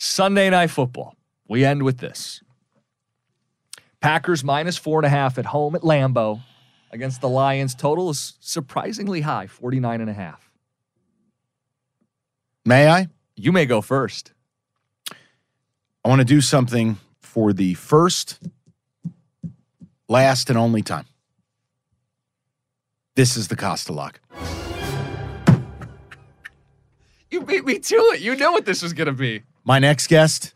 Sunday night football. We end with this. Packers minus four and a half at home at Lambeau against the Lions. Total is surprisingly high, 49 and a half. May I? You may go first. I want to do something for the first, last, and only time. This is the Costa lock. You beat me to it. You know what this was going to be. My next guest,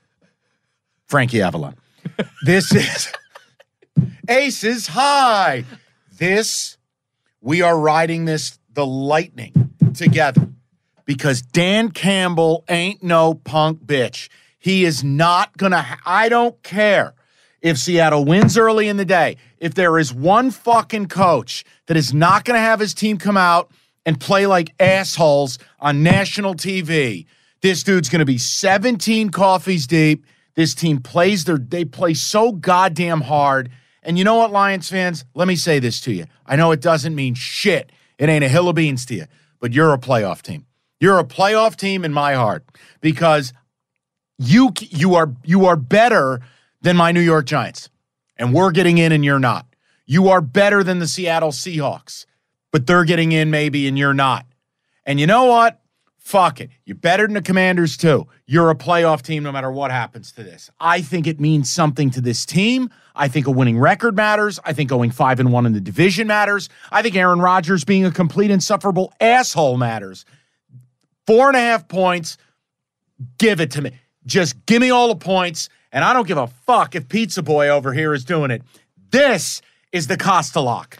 Frankie Avalon. this is Aces High. This, we are riding this, the lightning together because Dan Campbell ain't no punk bitch. He is not going to, ha- I don't care if Seattle wins early in the day. If there is one fucking coach that is not going to have his team come out and play like assholes on national TV, this dude's going to be 17 coffees deep. This team plays their, they play so goddamn hard. And you know what, Lions fans? Let me say this to you. I know it doesn't mean shit. It ain't a hill of beans to you, but you're a playoff team. You're a playoff team in my heart because you you are you are better than my New York Giants. And we're getting in and you're not. You are better than the Seattle Seahawks, but they're getting in maybe and you're not. And you know what? Fuck it. You're better than the Commanders too. You're a playoff team no matter what happens to this. I think it means something to this team. I think a winning record matters. I think going 5 and 1 in the division matters. I think Aaron Rodgers being a complete insufferable asshole matters. Four and a half points. Give it to me. Just give me all the points, and I don't give a fuck if Pizza Boy over here is doing it. This is the Costa lock.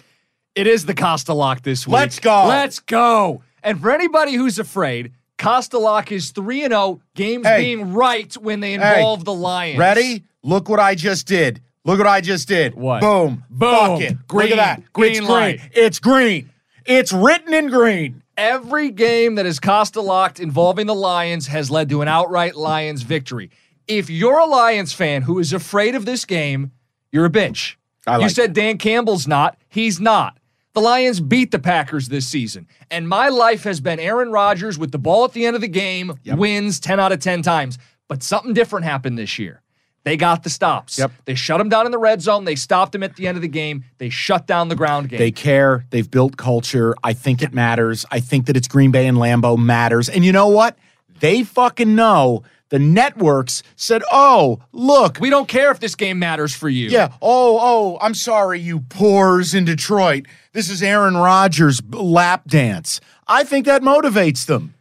It is the Costa lock this week. Let's go. Let's go. And for anybody who's afraid, Costa is 3 and 0, games Hey. being right when they Hey. involve the Lions. Ready? Look what I just did. Look what I just did. What? Boom. Boom. Fuck it. Green. Look at that. Green it's light. It's green. It's written in green. Every game that is Costa locked involving the Lions has led to an outright Lions victory. If you're a Lions fan who is afraid of this game, you're a bitch. I you like said Dan Campbell's not. He's not. The Lions beat the Packers this season. And my life has been Aaron Rodgers with the ball at the end of the game, wins 10 out of 10 times. But something different happened this year. They got the stops. Yep. They shut him down in the red zone. They stopped him at the end of the game. They shut down the ground game. They care. They've built culture. I think it matters. I think that it's Green Bay and Lambeau matters. And you know what? They fucking know. The networks said, "Oh, look, we don't care if this game matters for you. Yeah. Oh, oh, I'm sorry, you poors in Detroit. This is Aaron Rodgers' lap dance. I think that motivates them.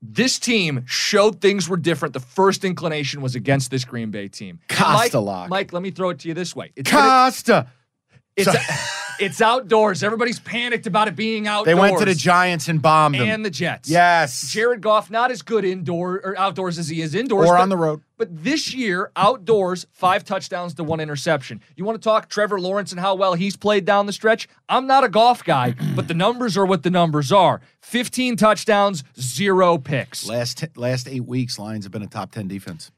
this team showed things were different. The first inclination was against this Green Bay team. Costa Mike, lock. Mike, let me throw it to you this way. It's, Costa. it's, Sorry. It's outdoors. Everybody's panicked about it being outdoors. They went to the Giants and bombed them. and the Jets. yes. Jared Goff not as good indoor or outdoors as he is indoors. or but- on the road. But this year, outdoors, five touchdowns to one interception. You want to talk Trevor Lawrence and how well he's played down the stretch? I'm not a Goff guy, but the numbers are what the numbers are. 15 touchdowns, zero picks. Last last eight weeks, Lions have been a top ten defense.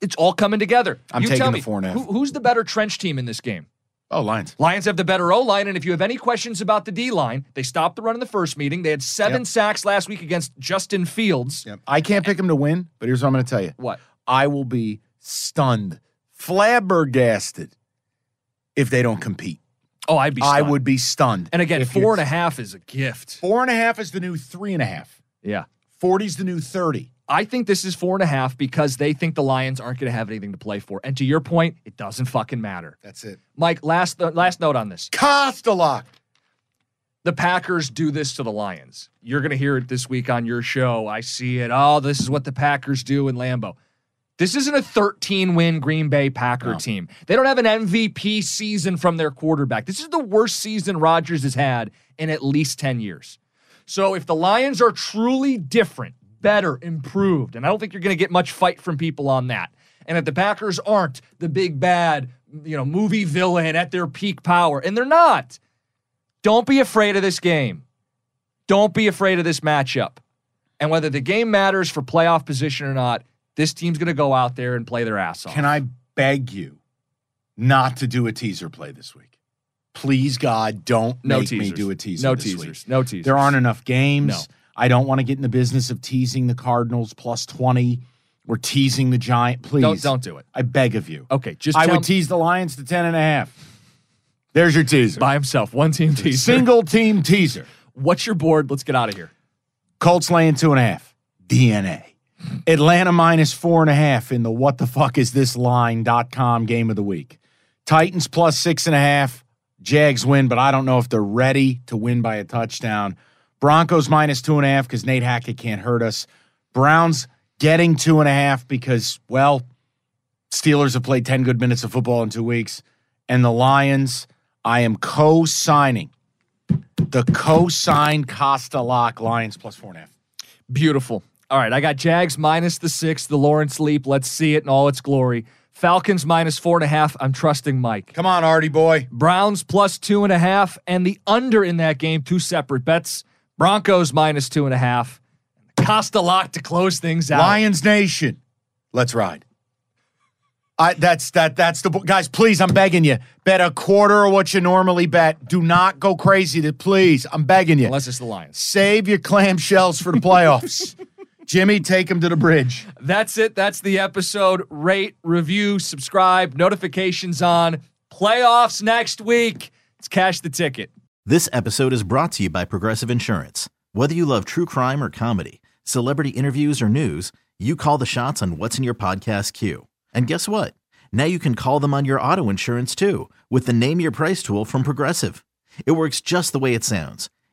It's all coming together. I'm you taking tell the me, four and a half. who- who's the better trench team in this game? Oh, Lions. Lions have the better O line, and if you have any questions about the D line, they stopped the run in the first meeting. They had seven Yep. sacks last week against Justin Fields. Yep. I can't pick them to win, but here's what I'm going to tell you. What? I will be stunned, flabbergasted if they don't compete. Oh, I'd be. I would be stunned. And again, four and a half is a gift. Four and a half is the new three and a half. Yeah. 40's the new 30. I think this is four and a half because they think the Lions aren't going to have anything to play for. And to your point, it doesn't fucking matter. That's it. Mike, last uh, last note on this. Costa lock. The Packers do this to the Lions. You're going to hear it this week on your show. I see it. Oh, this is what the Packers do in Lambeau. This isn't a 13 win Green Bay Packer No. team. They don't have an MVP season from their quarterback. This is the worst season Rodgers has had in at least 10 years. So if the Lions are truly different, better, improved. And I don't think you're going to get much fight from people on that. And if the Packers aren't the big bad, you know, movie villain at their peak power, and they're not, don't be afraid of this game. Don't be afraid of this matchup. And whether the game matters for playoff position or not, this team's going to go out there and play their ass off. Can I beg you not to do a teaser play this week? Please, God, don't No make me do a teaser. No this teasers. week. No teasers. There aren't enough games. No. I don't want to get in the business of teasing the Cardinals plus 20 We're teasing the Giant. Please. Don't don't do it. I beg of you. Okay, just I would tease the Lions to 10 and a half. There's your teaser. by himself. One team teaser. Single team teaser. What's your board? Let's get out of here. Colts laying two and a half. DNA. Atlanta minus four and a half in the what the fuck is this line.com game of the week. Titans plus six and a half. Jags win, but I don't know if they're ready to win by a touchdown. Broncos minus two and a half because Nate Hackett can't hurt us. Browns getting two and a half because, well, Steelers have played 10 good minutes of football in two weeks. And the Lions, I am co signing the co signed Costa Lock Lions plus four and a half. Beautiful. All right, I got Jags minus the six, the Lawrence leap. Let's see it in all its glory. Falcons minus four and a half. I'm trusting Mike. Come on, Artie boy. Browns plus two and a half, and the under in that game, two separate bets. Broncos minus two and a half. Costa lock to close things out. Lions Nation. Let's ride. I that's that that's the guys. Please, I'm begging you. Bet a quarter of what you normally bet. Do not go crazy. To please, I'm begging you. Unless it's the Lions. Save your clamshells for the playoffs. Jimmy, take him to the bridge. That's it. That's the episode. Rate, review, subscribe, notifications on. Playoffs next week. Let's cash the ticket. This episode is brought to you by Progressive Insurance. Whether you love true crime or comedy, celebrity interviews or news, you call the shots on what's in your podcast queue. And guess what? Now you can call them on your auto insurance too with the Name Your Price tool from Progressive. It works just the way it sounds.